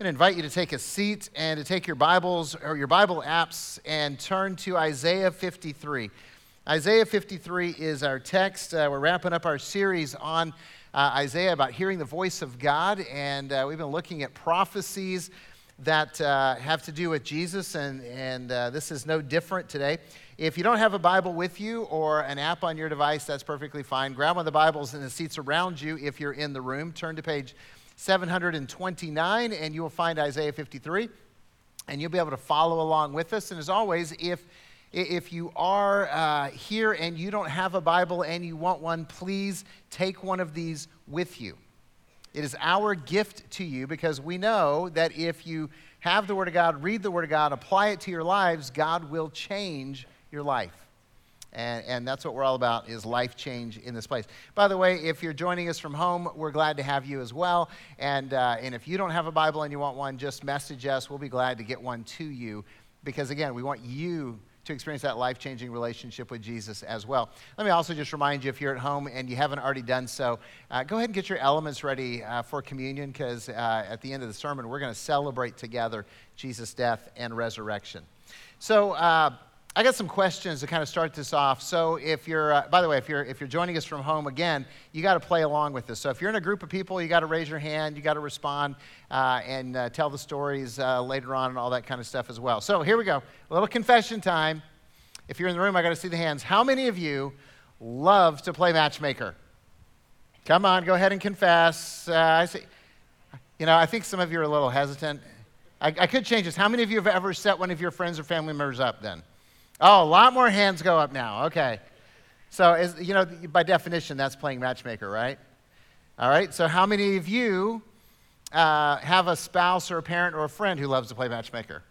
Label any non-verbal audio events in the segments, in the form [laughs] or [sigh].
To invite you to take a seat and to take your Bibles or your Bible apps and turn to Isaiah 53. Isaiah 53 is our text. Uh, we're wrapping up our series on uh, Isaiah about hearing the voice of God, and uh, we've been looking at prophecies that uh, have to do with Jesus, and, and uh, this is no different today. If you don't have a Bible with you or an app on your device, that's perfectly fine. Grab one of the Bibles in the seats around you if you're in the room. Turn to page 729, and you will find Isaiah 53, and you'll be able to follow along with us. And as always, if if you are uh, here and you don't have a Bible and you want one, please take one of these with you. It is our gift to you because we know that if you have the Word of God, read the Word of God, apply it to your lives, God will change your life. And, and that's what we're all about is life change in this place. By the way, if you're joining us from home, we're glad to have you as well. And, uh, and if you don't have a Bible and you want one, just message us. We'll be glad to get one to you because, again, we want you to experience that life changing relationship with Jesus as well. Let me also just remind you if you're at home and you haven't already done so, uh, go ahead and get your elements ready uh, for communion because uh, at the end of the sermon, we're going to celebrate together Jesus' death and resurrection. So, uh, I got some questions to kind of start this off. So, if you're, uh, by the way, if you're if you're joining us from home again, you got to play along with this. So, if you're in a group of people, you got to raise your hand, you got to respond, uh, and uh, tell the stories uh, later on, and all that kind of stuff as well. So, here we go. A little confession time. If you're in the room, I got to see the hands. How many of you love to play matchmaker? Come on, go ahead and confess. Uh, I see. You know, I think some of you are a little hesitant. I, I could change this. How many of you have ever set one of your friends or family members up? Then. Oh, a lot more hands go up now. Okay. So, is, you know, by definition, that's playing matchmaker, right? All right. So, how many of you uh, have a spouse or a parent or a friend who loves to play matchmaker?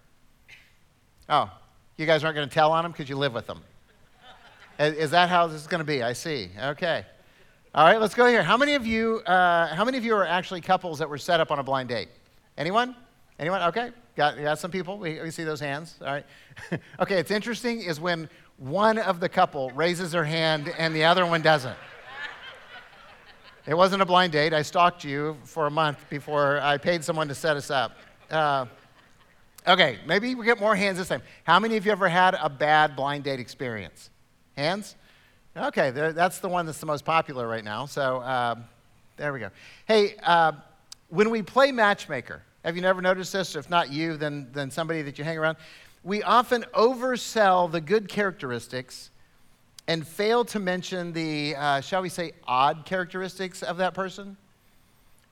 Oh, you guys aren't going to tell on them because you live with them. Is, is that how this is going to be? I see. Okay. All right. Let's go here. How many of you? Uh, how many of you are actually couples that were set up on a blind date? Anyone? Anyone? Okay. Got, got some people? We, we see those hands. All right. [laughs] okay, it's interesting is when one of the couple raises their hand and the other one doesn't. It wasn't a blind date. I stalked you for a month before I paid someone to set us up. Uh, okay, maybe we get more hands this time. How many of you ever had a bad blind date experience? Hands? Okay, that's the one that's the most popular right now. So uh, there we go. Hey, uh, when we play matchmaker, have you never noticed this? If not you, then, then somebody that you hang around. We often oversell the good characteristics and fail to mention the, uh, shall we say, odd characteristics of that person.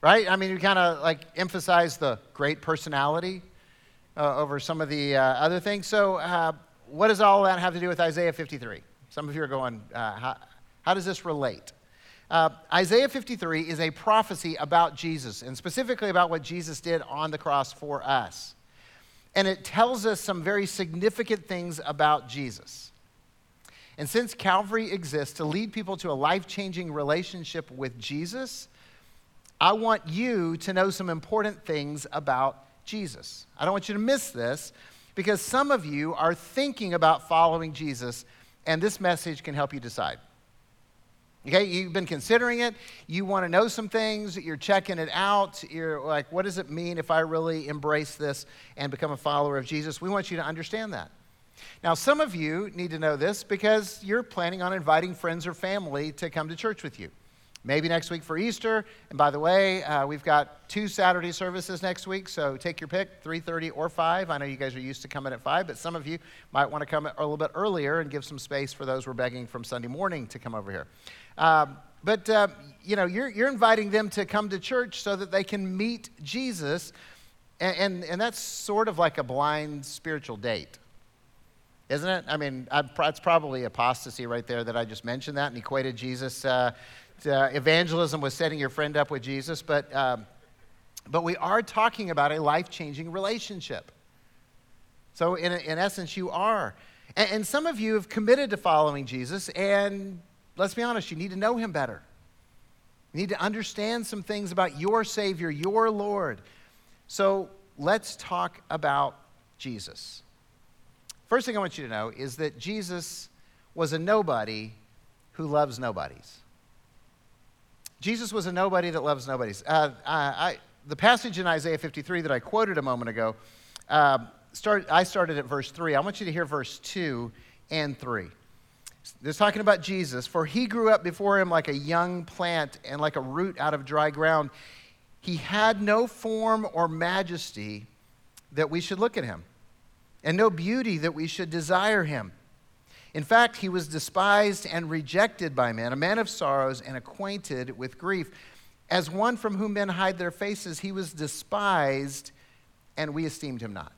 Right? I mean, we kind of like emphasize the great personality uh, over some of the uh, other things. So, uh, what does all that have to do with Isaiah 53? Some of you are going, uh, how, how does this relate? Uh, Isaiah 53 is a prophecy about Jesus, and specifically about what Jesus did on the cross for us. And it tells us some very significant things about Jesus. And since Calvary exists to lead people to a life changing relationship with Jesus, I want you to know some important things about Jesus. I don't want you to miss this because some of you are thinking about following Jesus, and this message can help you decide. Okay, you've been considering it. You want to know some things. You're checking it out. You're like, what does it mean if I really embrace this and become a follower of Jesus? We want you to understand that. Now, some of you need to know this because you're planning on inviting friends or family to come to church with you. Maybe next week for Easter. And by the way, uh, we've got two Saturday services next week, so take your pick, 3:30 or 5. I know you guys are used to coming at 5, but some of you might want to come a little bit earlier and give some space for those we're begging from Sunday morning to come over here. Um, but, uh, you know, you're, you're inviting them to come to church so that they can meet Jesus. And, and, and that's sort of like a blind spiritual date, isn't it? I mean, it's probably apostasy right there that I just mentioned that and equated Jesus uh, to evangelism with setting your friend up with Jesus. But, um, but we are talking about a life changing relationship. So, in, in essence, you are. And some of you have committed to following Jesus, and let's be honest, you need to know him better. You need to understand some things about your Savior, your Lord. So let's talk about Jesus. First thing I want you to know is that Jesus was a nobody who loves nobodies. Jesus was a nobody that loves nobodies. Uh, I, the passage in Isaiah 53 that I quoted a moment ago, uh, start, I started at verse 3. I want you to hear verse 2 and 3. This talking about Jesus. For he grew up before him like a young plant and like a root out of dry ground. He had no form or majesty that we should look at him, and no beauty that we should desire him. In fact, he was despised and rejected by men, a man of sorrows and acquainted with grief. As one from whom men hide their faces, he was despised, and we esteemed him not.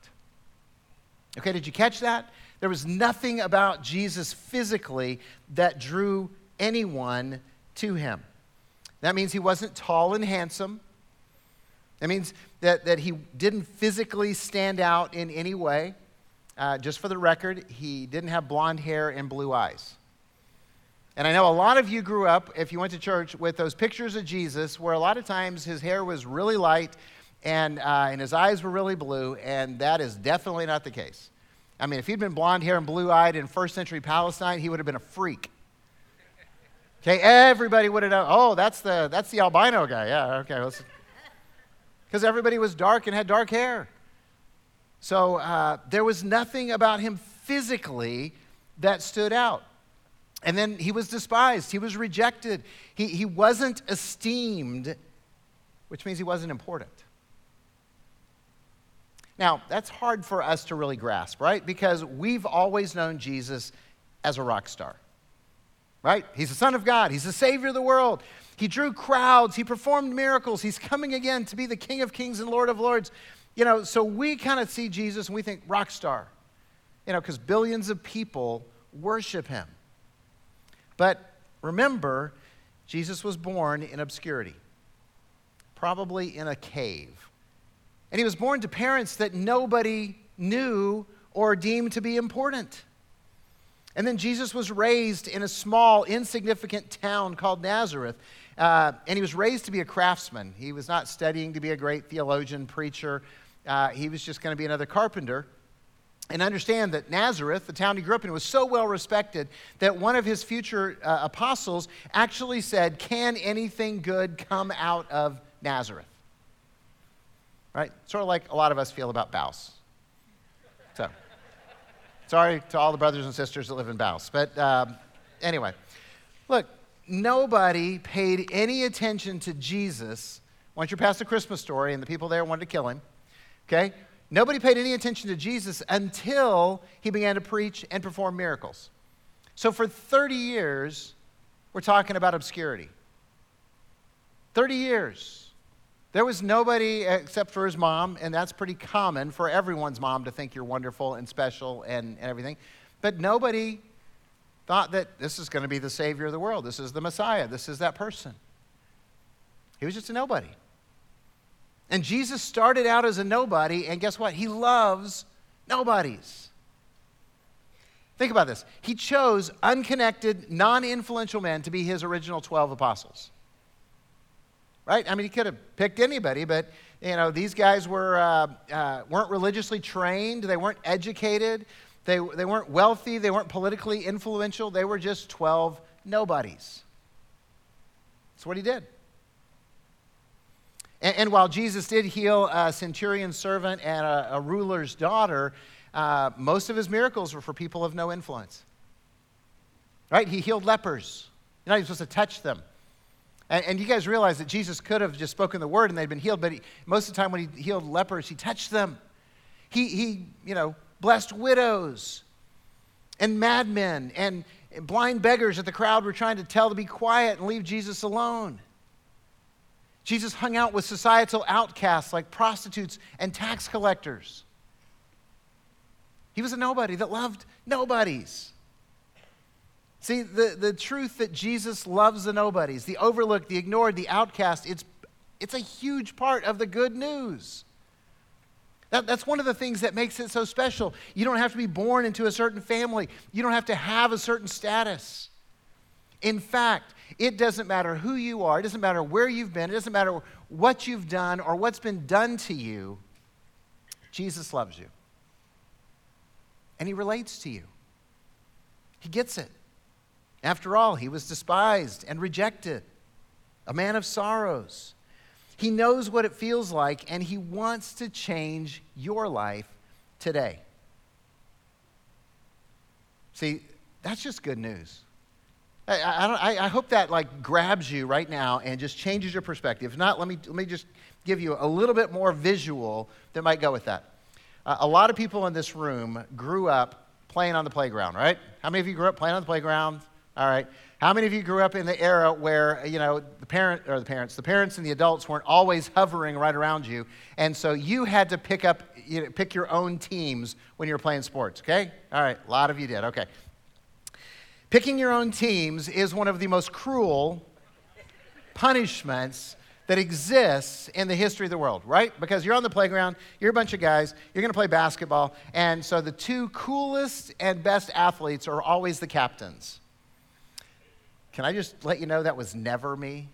Okay, did you catch that? There was nothing about Jesus physically that drew anyone to him. That means he wasn't tall and handsome. That means that, that he didn't physically stand out in any way. Uh, just for the record, he didn't have blonde hair and blue eyes. And I know a lot of you grew up, if you went to church, with those pictures of Jesus where a lot of times his hair was really light and, uh, and his eyes were really blue, and that is definitely not the case. I mean, if he'd been blonde hair and blue eyed in first century Palestine, he would have been a freak. Okay, everybody would have known, oh, that's the, that's the albino guy. Yeah, okay. Because everybody was dark and had dark hair. So uh, there was nothing about him physically that stood out. And then he was despised, he was rejected, he, he wasn't esteemed, which means he wasn't important. Now, that's hard for us to really grasp, right? Because we've always known Jesus as a rock star, right? He's the Son of God, He's the Savior of the world. He drew crowds, He performed miracles, He's coming again to be the King of Kings and Lord of Lords. You know, so we kind of see Jesus and we think rock star, you know, because billions of people worship Him. But remember, Jesus was born in obscurity, probably in a cave. And he was born to parents that nobody knew or deemed to be important. And then Jesus was raised in a small, insignificant town called Nazareth. Uh, and he was raised to be a craftsman. He was not studying to be a great theologian, preacher. Uh, he was just going to be another carpenter. And understand that Nazareth, the town he grew up in, was so well respected that one of his future uh, apostles actually said, Can anything good come out of Nazareth? Right? Sort of like a lot of us feel about Bouse. So, sorry to all the brothers and sisters that live in Bouse. But um, anyway, look, nobody paid any attention to Jesus once you're past the Christmas story and the people there wanted to kill him, okay? Nobody paid any attention to Jesus until he began to preach and perform miracles. So for 30 years, we're talking about obscurity. 30 years. There was nobody except for his mom, and that's pretty common for everyone's mom to think you're wonderful and special and, and everything. But nobody thought that this is going to be the Savior of the world. This is the Messiah. This is that person. He was just a nobody. And Jesus started out as a nobody, and guess what? He loves nobodies. Think about this. He chose unconnected, non influential men to be his original 12 apostles right? I mean, he could have picked anybody, but you know, these guys were, uh, uh, weren't religiously trained, they weren't educated, they, they weren't wealthy, they weren't politically influential, they were just 12 nobodies. That's what he did. And, and while Jesus did heal a centurion's servant and a, a ruler's daughter, uh, most of his miracles were for people of no influence. Right? He healed lepers. You're not even supposed to touch them. And, and, you guys realize that Jesus could have just spoken the word and they'd been healed, but he, most of the time when he healed lepers, he touched them. He, he you know, blessed widows and madmen and blind beggars that the crowd were trying to tell to be quiet and leave Jesus alone. Jesus hung out with societal outcasts like prostitutes and tax collectors. He was a nobody that loved nobodies. See, the, the truth that Jesus loves the nobodies, the overlooked, the ignored, the outcast, it's, it's a huge part of the good news. That, that's one of the things that makes it so special. You don't have to be born into a certain family, you don't have to have a certain status. In fact, it doesn't matter who you are, it doesn't matter where you've been, it doesn't matter what you've done or what's been done to you. Jesus loves you. And he relates to you. He gets it. After all, he was despised and rejected, a man of sorrows. He knows what it feels like, and He wants to change your life today. See, that's just good news. I, I, I, hope that like grabs you right now and just changes your perspective. If not, let me, let me just give you a little bit more visual that might go with that. Uh, a lot of people in this room grew up playing on the playground, right? How many of you grew up playing on the playground? All right. How many of you grew up in the era where, you know, the parent or the parents, the parents and the adults weren't always hovering right around you, and so you had to pick up, you know, pick your own teams when you were playing sports, okay? All right, a lot of you did. Okay. Picking your own teams is one of the most cruel punishments that exists in the history of the world, right? Because you're on the playground, you're a bunch of guys, you're gonna play basketball, and so the two coolest and best athletes are always the captains. Can I just let you know that was never me?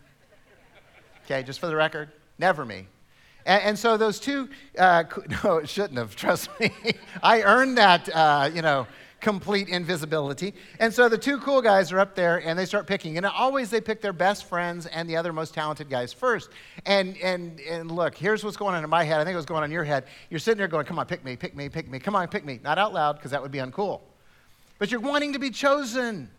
Okay, just for the record, never me. And, and so those two, uh, [laughs] no, it shouldn't have, trust me. [laughs] I earned that, uh, you know, complete invisibility. And so the two cool guys are up there and they start picking. And always they pick their best friends and the other most talented guys first. And, and, and look, here's what's going on in my head. I think it was going on in your head. You're sitting there going, come on, pick me, pick me, pick me. Come on, pick me. Not out loud because that would be uncool. But you're wanting to be chosen.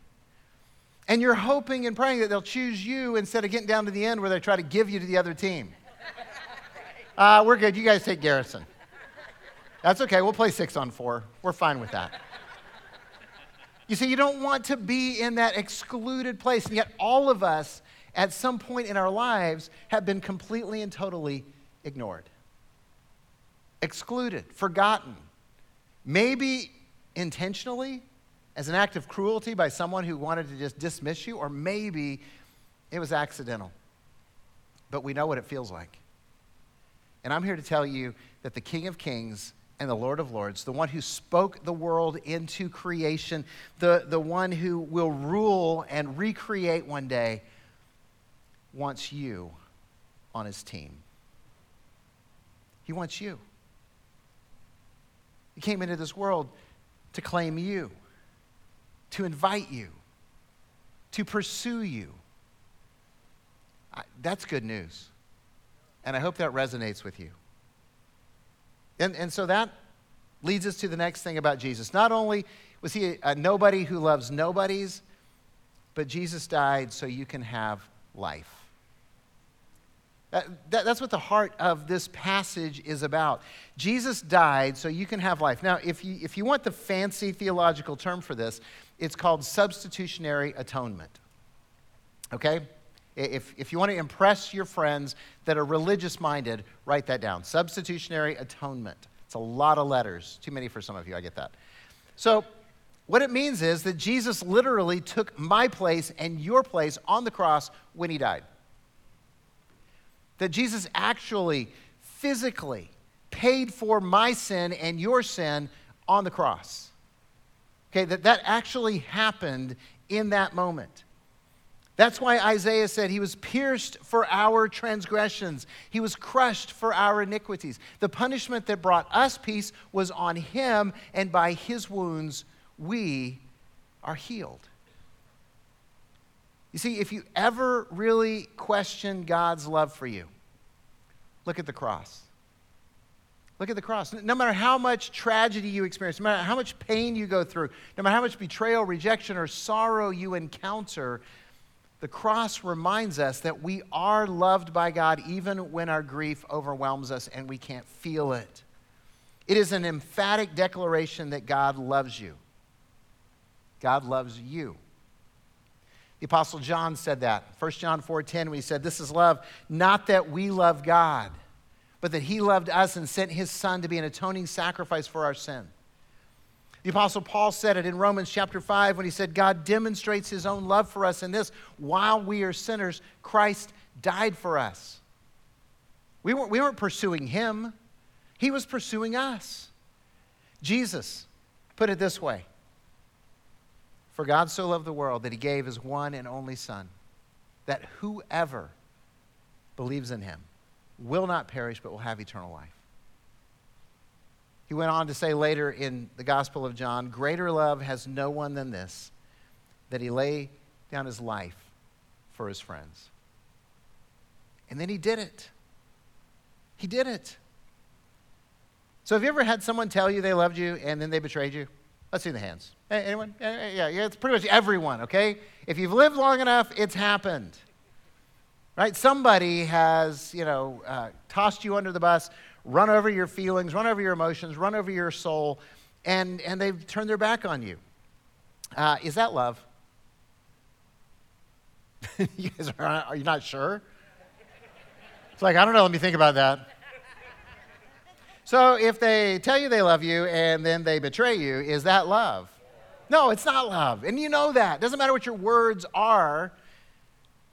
And you're hoping and praying that they'll choose you instead of getting down to the end where they try to give you to the other team. [laughs] Uh, we're good. You guys take Garrison. That's okay. We'll play six on four. We're fine with that. You see, you don't want to be in that excluded place. And yet, all of us at some point in our lives have been completely and totally ignored, excluded, forgotten. Maybe intentionally as an act of cruelty by someone who wanted to just dismiss you, or maybe it was accidental. But we know what it feels like. And I'm here to tell you that the King of Kings and the Lord of Lords, the one who spoke the world into creation, the, the one who will rule and recreate one day, wants you on his team. He wants you. He came into this world to claim you, to invite you, to pursue you. I, that's good news. And I hope that resonates with you. And, and so that leads us to the next thing about Jesus. Not only was he a nobody who loves nobodies, but Jesus died so you can have life. That, that, that's what the heart of this passage is about. Jesus died so you can have life. Now, if you, if you want the fancy theological term for this, it's called substitutionary atonement. Okay? If, if you want to impress your friends that are religious minded, write that down. Substitutionary atonement. It's a lot of letters. Too many for some of you, I get that. So, what it means is that Jesus literally took my place and your place on the cross when he died. That Jesus actually, physically, paid for my sin and your sin on the cross. Okay, that that actually happened in that moment. That's why Isaiah said he was pierced for our transgressions, he was crushed for our iniquities. The punishment that brought us peace was on him, and by his wounds we are healed. You see, if you ever really question God's love for you, look at the cross. Look at the cross. No matter how much tragedy you experience, no matter how much pain you go through, no matter how much betrayal, rejection, or sorrow you encounter, the cross reminds us that we are loved by God even when our grief overwhelms us and we can't feel it. It is an emphatic declaration that God loves you. God loves you. The apostle John said that. 1 John 4:10 when he said, "This is love, not that we love God, but that he loved us and sent his son to be an atoning sacrifice for our sin." The Apostle Paul said it in Romans chapter 5 when he said, God demonstrates his own love for us in this while we are sinners, Christ died for us. We weren't, we weren't pursuing him, he was pursuing us. Jesus put it this way For God so loved the world that he gave his one and only Son, that whoever believes in him will not perish but will have eternal life. He went on to say later in the Gospel of John, Greater love has no one than this, that he lay down his life for his friends. And then he did it. He did it. So, have you ever had someone tell you they loved you and then they betrayed you? Let's see the hands. Anyone? Yeah, yeah, it's pretty much everyone, okay? If you've lived long enough, it's happened. Right? Somebody has, you know, uh, tossed you under the bus, run over your feelings, run over your emotions, run over your soul, and, and they've turned their back on you. Uh, is that love? [laughs] you guys are, are you not sure? It's like, I don't know, let me think about that. So if they tell you they love you and then they betray you, is that love? No, it's not love. And you know that. Doesn't matter what your words are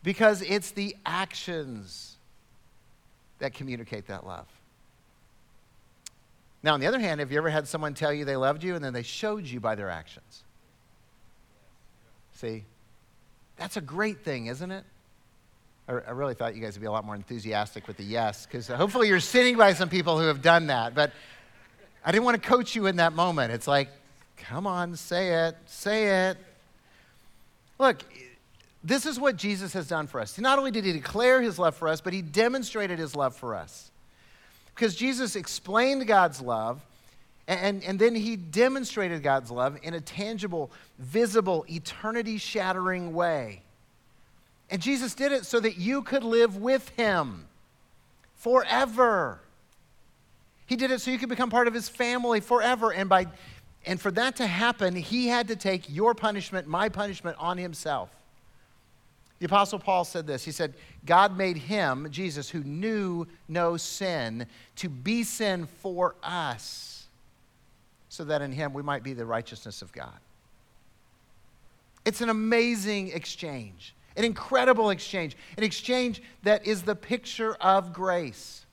because it's the actions that communicate that love. Now, on the other hand, have you ever had someone tell you they loved you and then they showed you by their actions? See? That's a great thing, isn't it? I really thought you guys would be a lot more enthusiastic with the yes, because uh, hopefully you're sitting by some people who have done that. But I didn't want to coach you in that moment. It's like, come on, say it, say it. Look, this is what Jesus has done for us. Not only did he declare his love for us, but he demonstrated his love for us. Because Jesus explained God's love, and, and then he demonstrated God's love in a tangible, visible, eternity shattering way. And Jesus did it so that you could live with him forever. He did it so you could become part of his family forever. And, by, and for that to happen, he had to take your punishment, my punishment, on himself. The Apostle Paul said this He said, God made him, Jesus, who knew no sin, to be sin for us, so that in him we might be the righteousness of God. It's an amazing exchange. An incredible exchange, an exchange that is the picture of grace.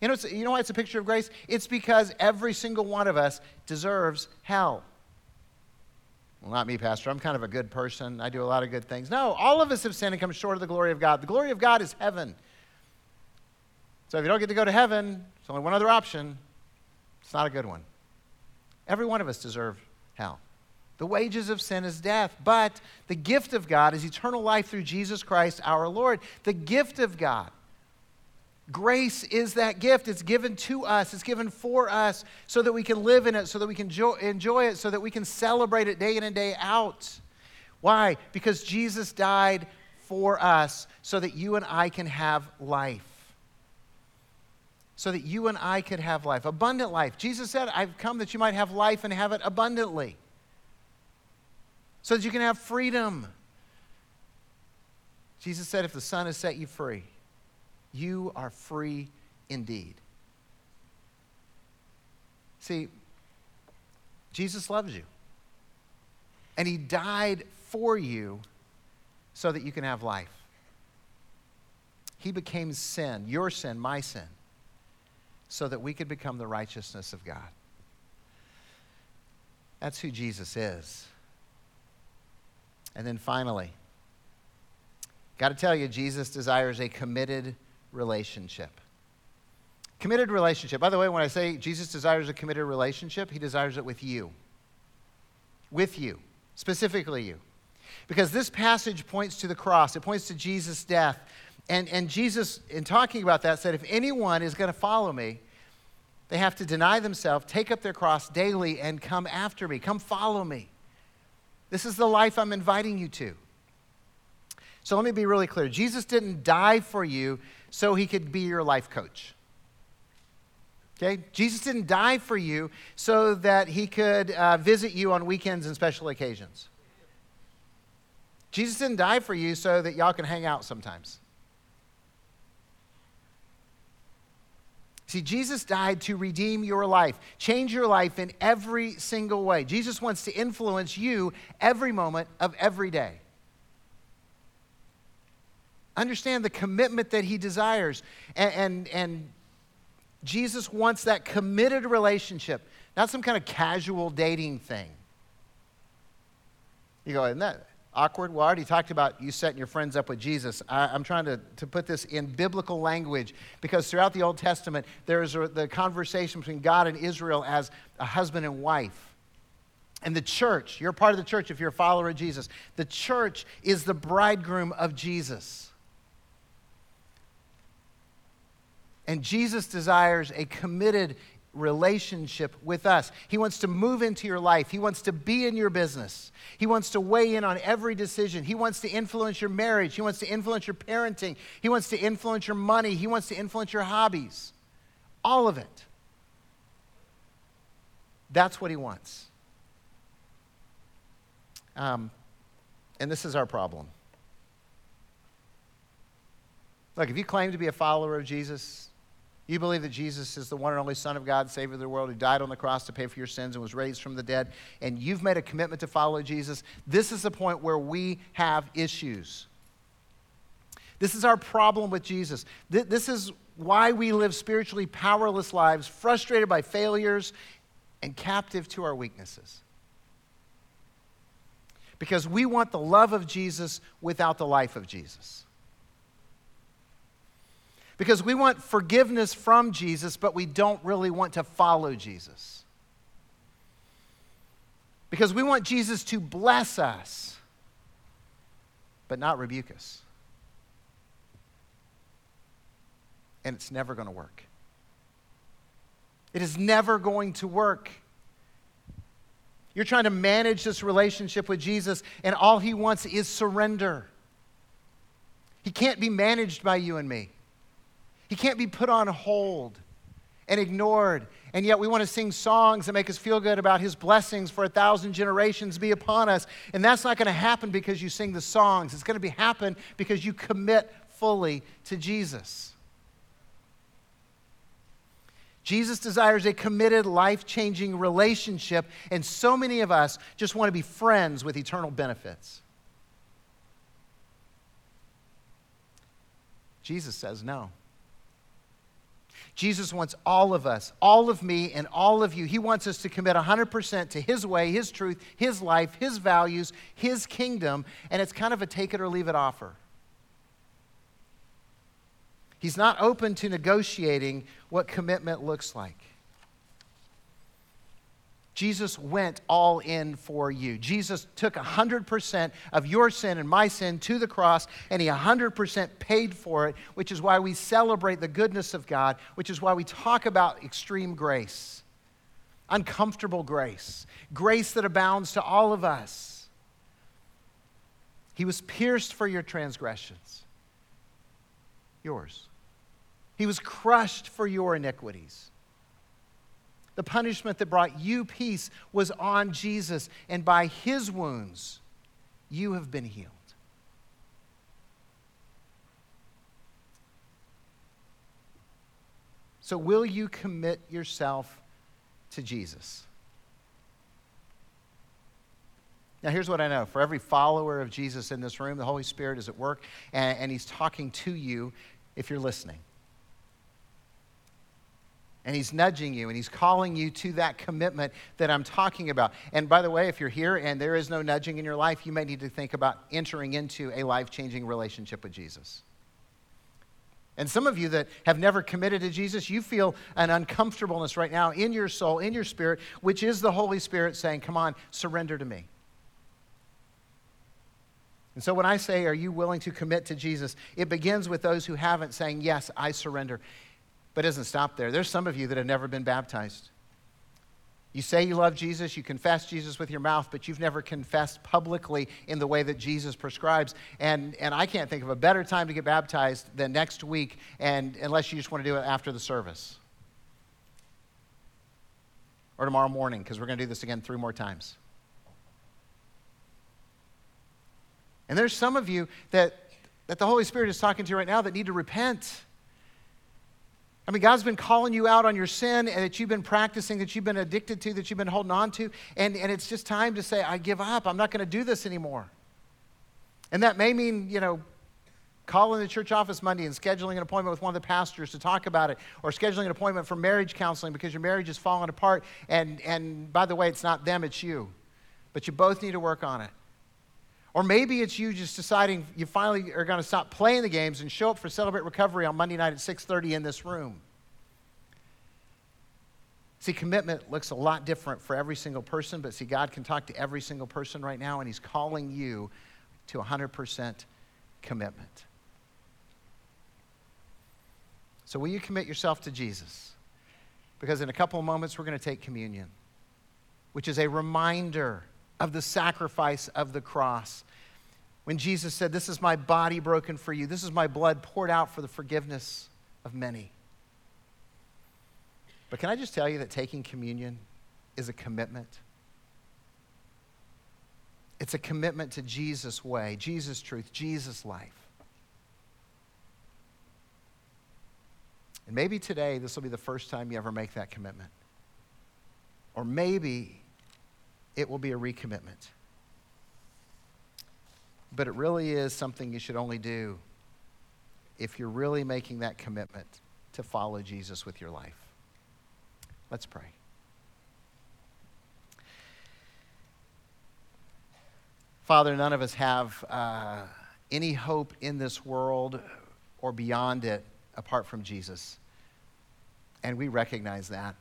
You know, you know why it's a picture of grace? It's because every single one of us deserves hell. Well, not me, Pastor. I'm kind of a good person. I do a lot of good things. No, all of us have sinned and come short of the glory of God. The glory of God is heaven. So if you don't get to go to heaven, there's only one other option. It's not a good one. Every one of us deserve hell. The wages of sin is death, but the gift of God is eternal life through Jesus Christ our Lord. The gift of God. Grace is that gift. It's given to us, it's given for us so that we can live in it, so that we can enjoy it, so that we can celebrate it day in and day out. Why? Because Jesus died for us so that you and I can have life. So that you and I could have life, abundant life. Jesus said, I've come that you might have life and have it abundantly so that you can have freedom. Jesus said, If the Son has set you free, you are free indeed. See, Jesus loves you. And he died for you so that you can have life. He became sin, your sin, my sin, so that we could become the righteousness of God. That's who Jesus is. And then finally, got to tell you, Jesus desires a committed relationship. Committed relationship. By the way, when I say Jesus desires a committed relationship, he desires it with you. With you, specifically you. Because this passage points to the cross, it points to Jesus' death. And, and Jesus, in talking about that, said, If anyone is going to follow me, they have to deny themselves, take up their cross daily, and come after me. Come follow me. This is the life I'm inviting you to. So let me be really clear Jesus didn't die for you so he could be your life coach. Okay? Jesus didn't die for you so that he could uh, visit you on weekends and special occasions. Jesus didn't die for you so that y'all can hang out sometimes. See, Jesus died to redeem your life, change your life in every single way. Jesus wants to influence you every moment of every day. Understand the commitment that he desires. And, and, and Jesus wants that committed relationship, not some kind of casual dating thing. You go, isn't that, awkward? Well, I already talked about you setting your friends up with Jesus. I, am trying to, to put this in biblical language because throughout the Old Testament, there's a, the conversation between God and Israel as a husband and wife. And the church, you're part of the church if you're a follower of Jesus. The church is the bridegroom of Jesus. And Jesus desires a committed relationship with us. He wants to move into your life. He wants to be in your business. He wants to weigh in on every decision. He wants to influence your marriage. He wants to influence your parenting. He wants to influence your money. He wants to influence your hobbies. All of it. That's what he wants. Um, and this is our problem. Look, if you claim to be a follower of Jesus, you believe that Jesus is the one and only Son of God, Savior of the world, who died on the cross to pay for your sins and was raised from the dead, and you've made a commitment to follow Jesus, this is the point where we have issues. This is our problem with Jesus. This is why we live spiritually powerless lives, frustrated by failures and captive to our weaknesses. Because we want the love of Jesus without the life of Jesus. Because we want forgiveness from Jesus, but we don't really want to follow Jesus. Because we want Jesus to bless us, but not rebuke us. And it's never going to work. It is never going to work. You're trying to manage this relationship with Jesus, and all he wants is surrender. He can't be managed by you and me. He can't be put on hold and ignored. And yet we want to sing songs that make us feel good about his blessings for a thousand generations be upon us. And that's not going to happen because you sing the songs. It's going to be happen because you commit fully to Jesus. Jesus desires a committed, life changing relationship, and so many of us just want to be friends with eternal benefits. Jesus says no. Jesus wants all of us, all of me, and all of you. He wants us to commit 100% to His way, His truth, His life, His values, His kingdom, and it's kind of a take it or leave it offer. He's not open to negotiating what commitment looks like. Jesus went all in for you. Jesus took 100% of your sin and my sin to the cross, and He 100% paid for it, which is why we celebrate the goodness of God, which is why we talk about extreme grace, uncomfortable grace, grace that abounds to all of us. He was pierced for your transgressions, yours. He was crushed for your iniquities. The punishment that brought you peace was on Jesus, and by his wounds, you have been healed. So, will you commit yourself to Jesus? Now, here's what I know for every follower of Jesus in this room, the Holy Spirit is at work, and, and He's talking to you if you're listening and he's nudging you and he's calling you to that commitment that I'm talking about. And by the way, if you're here and there is no nudging in your life, you may need to think about entering into a life changing relationship with Jesus. And some of you that have never committed to Jesus, you feel an uncomfortableness right now in your soul, in your spirit, which is the Holy Spirit saying, Come on, surrender to me. And so when I say, Are you willing to commit to Jesus? it begins with those who haven't saying, Yes, I surrender. But it doesn't stop there. There's some of you that have never been baptized. You say you love Jesus, you confess Jesus with your mouth, but you've never confessed publicly in the way that Jesus prescribes. And, and I can't think of a better time to get baptized than next week, and unless you just want to do it after the service. Or tomorrow morning, because we're going to do this again three more times. And there's some of you that, that the Holy Spirit is talking to right now that need to repent. I mean, God's been calling you out on your sin and that you've been practicing, that you've been addicted to, that you've been holding on to. And, and it's just time to say, I give up. I'm not going to do this anymore. And that may mean, you know, calling the church office Monday and scheduling an appointment with one of the pastors to talk about it, or scheduling an appointment for marriage counseling because your marriage is falling apart. And, and by the way, it's not them, it's you. But you both need to work on it. Or maybe it's you just deciding you finally are going to stop playing the games and show up for Celebrate Recovery on Monday night at 6:30 in this room. See, commitment looks a lot different for every single person, but see, God can talk to every single person right now, and He's calling you to 100% commitment. So, will you commit yourself to Jesus? Because in a couple of moments, we're going to take communion, which is a reminder of the sacrifice of the cross. When Jesus said, This is my body broken for you, this is my blood poured out for the forgiveness of many. But can I just tell you that taking communion is a commitment? It's a commitment to Jesus' way, Jesus' truth, Jesus' life. And maybe today this will be the first time you ever make that commitment. Or maybe it will be a recommitment. But it really is something you should only do if you're really making that commitment to follow Jesus with your life. Let's pray. Father, none of us have uh, any hope in this world or beyond it apart from Jesus. And we recognize that.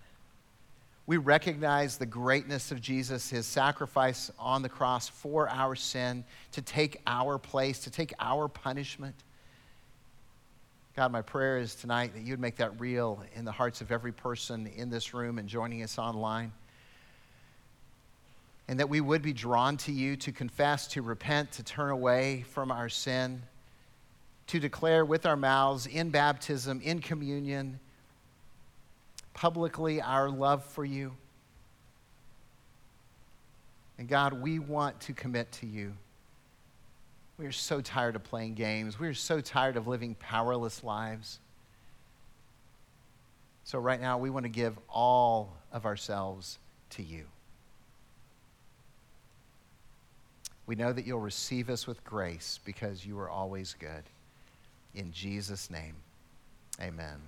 We recognize the greatness of Jesus, his sacrifice on the cross for our sin, to take our place, to take our punishment. God, my prayer is tonight that you'd make that real in the hearts of every person in this room and joining us online and that we would be drawn to you to confess, to repent, to turn away from our sin, to declare with our mouths in baptism, in communion, publicly our love for you. And God, we want to commit to you. We are so tired of playing games. We are so tired of living powerless lives. So, right now, we want to give all of ourselves to you. We know that you'll receive us with grace because you are always good. In Jesus' name, amen.